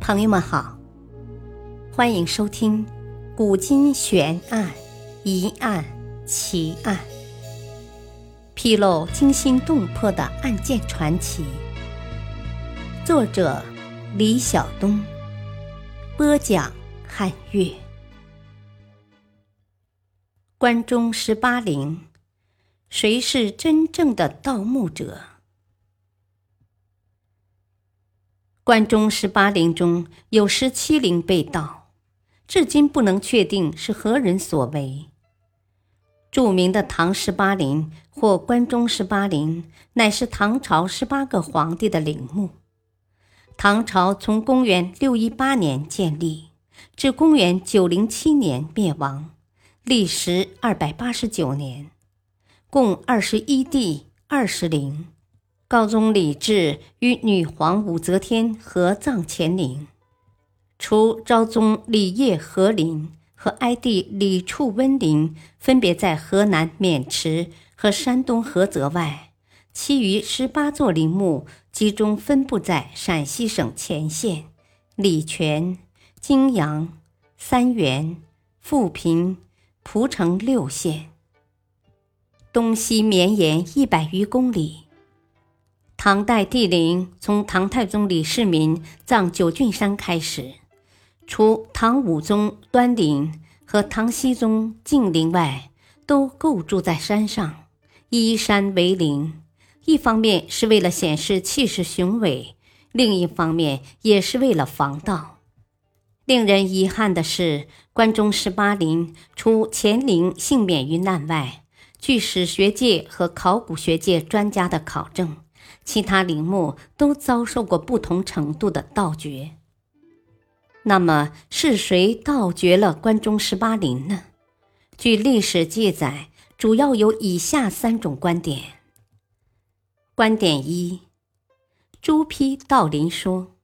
朋友们好，欢迎收听《古今悬案、疑案、奇案》，披露惊心动魄的案件传奇。作者：李晓东，播讲：汉月。关中十八陵，谁是真正的盗墓者？关中十八陵中有十七陵被盗，至今不能确定是何人所为。著名的唐十八陵或关中十八陵，乃是唐朝十八个皇帝的陵墓。唐朝从公元六一八年建立，至公元九零七年灭亡，历时二百八十九年，共二十一帝二十陵。高宗李治与女皇武则天合葬乾陵，除昭宗李晔和陵和哀帝李处温陵分别在河南渑池和山东菏泽外，其余十八座陵墓集中分布在陕西省乾县、礼泉、泾阳、三原、富平、蒲城六县，东西绵延一百余公里。唐代帝陵从唐太宗李世民葬九郡山开始，除唐武宗端陵和唐僖宗静陵外，都构筑在山上，依山为陵。一方面是为了显示气势雄伟，另一方面也是为了防盗。令人遗憾的是，关中十八陵除乾陵幸免于难外，据史学界和考古学界专家的考证。其他陵墓都遭受过不同程度的盗掘。那么是谁盗掘了关中十八陵呢？据历史记载，主要有以下三种观点。观点一：朱批盗陵说。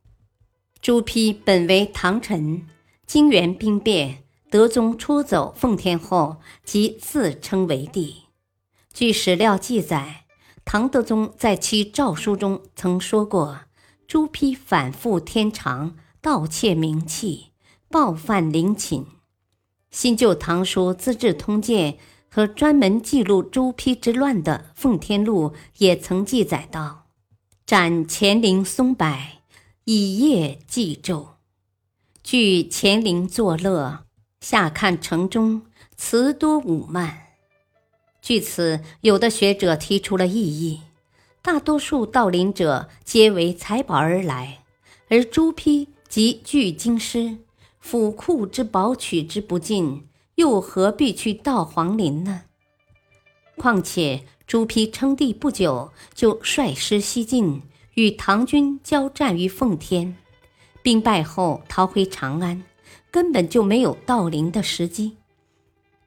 朱批本为唐臣，经元兵变，德宗出走奉天后，即自称为帝。据史料记载。唐德宗在其诏书中曾说过：“朱批反复天长，盗窃名器，暴犯陵寝。”《新旧唐书·资治通鉴》和专门记录朱批之乱的《奉天录》也曾记载道：“斩乾陵松柏，以夜祭纣。据乾陵作乐，下看城中，词多武慢。”据此，有的学者提出了异议：大多数盗陵者皆为财宝而来，而朱批即具京师，府库之宝取之不尽，又何必去盗皇陵呢？况且朱批称帝不久就率师西进，与唐军交战于奉天，兵败后逃回长安，根本就没有盗陵的时机。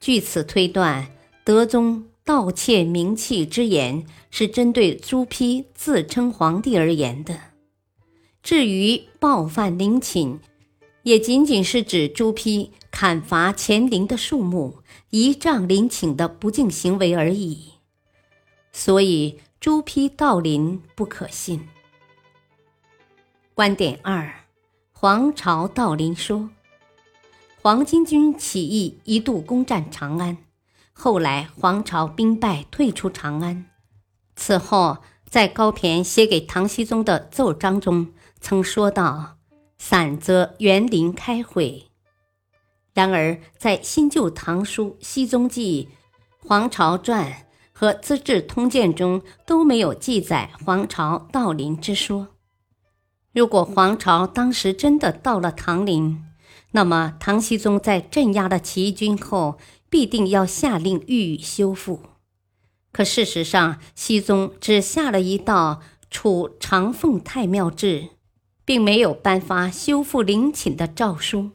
据此推断，德宗。盗窃名器之言是针对朱批自称皇帝而言的，至于暴犯陵寝，也仅仅是指朱批砍伐乾陵的树木、移葬陵寝的不敬行为而已。所以朱批盗陵不可信。观点二：黄巢盗陵说，黄巾军起义一度攻占长安。后来，黄巢兵败，退出长安。此后，在高骈写给唐僖宗的奏章中，曾说道：“散则园林开毁。”然而，在《新旧唐书·僖宗记》《黄巢传》和《资治通鉴》中都没有记载黄巢盗陵之说。如果黄巢当时真的到了唐陵，那么唐僖宗在镇压了起义军后，必定要下令予以修复，可事实上，熹宗只下了一道《处长凤太庙志》，并没有颁发修复陵寝的诏书。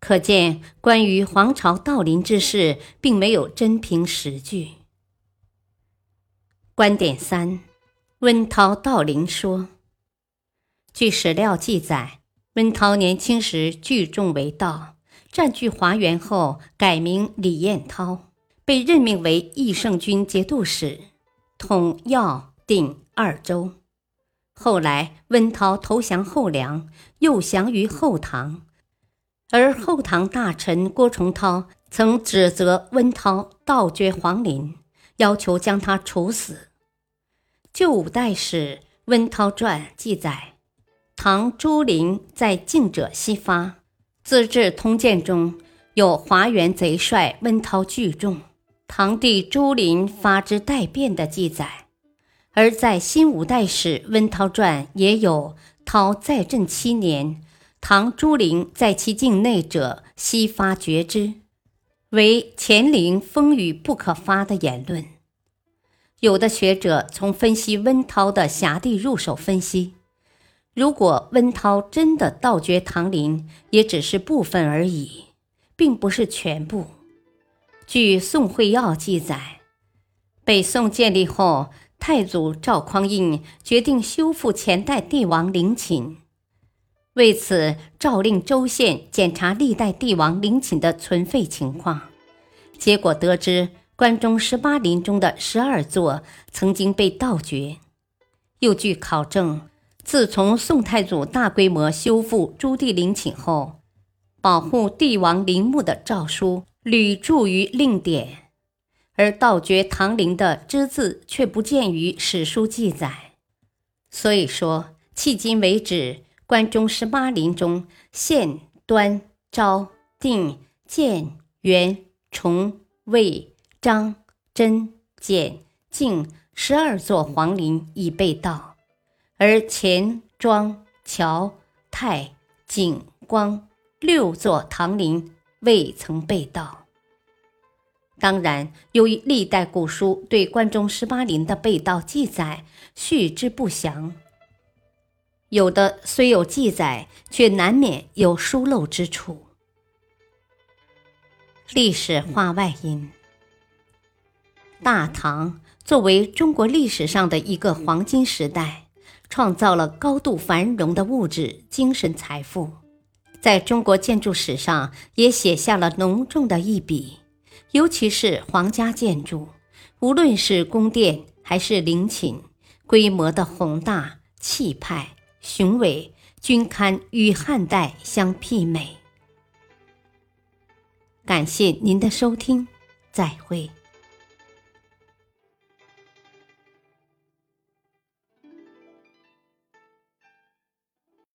可见，关于黄巢盗陵之事，并没有真凭实据。观点三：温韬盗陵说。据史料记载，温韬年轻时聚众为盗。占据华原后，改名李彦涛，被任命为义胜军节度使，统耀定二州。后来温韬投降后梁，又降于后唐，而后唐大臣郭崇韬曾指责温韬盗掘皇陵，要求将他处死。旧五代史《温韬传》记载，唐朱陵在晋者西发，《资治通鉴》中有华原贼帅温韬聚众，唐帝朱林发之待变的记载。而在新五代史《温韬传》也有韬在镇七年，唐朱陵在其境内者悉发绝之，为乾陵风雨不可发的言论。有的学者从分析温韬的辖地入手分析，如果温韬真的盗掘唐陵，也只是部分而已，并不是全部。据宋会要记载，北宋建立后。太祖赵匡胤决定修复前代帝王陵寝，为此诏令州县检查历代帝王陵寝的存废情况，结果得知关中十八陵中的十二座曾经被盗掘。又据考证，自从宋太祖大规模修复朱棣陵寝后，保护帝王陵墓的诏书屡著于令典。而盗掘唐陵的只字却不见于史书记载，所以说，迄今为止，关中十八陵中，县、端、昭、定、建、元、崇、魏、张、真、简、靖十二座皇陵已被盗，而钱、庄、乔、太、景、光六座唐陵未曾被盗。当然，由于历代古书对关中十八陵的被盗记载叙之不详，有的虽有记载，却难免有疏漏之处。历史话外音：大唐作为中国历史上的一个黄金时代，创造了高度繁荣的物质、精神财富，在中国建筑史上也写下了浓重的一笔。尤其是皇家建筑，无论是宫殿还是陵寝，规模的宏大、气派、雄伟，均堪与汉代相媲美。感谢您的收听，再会。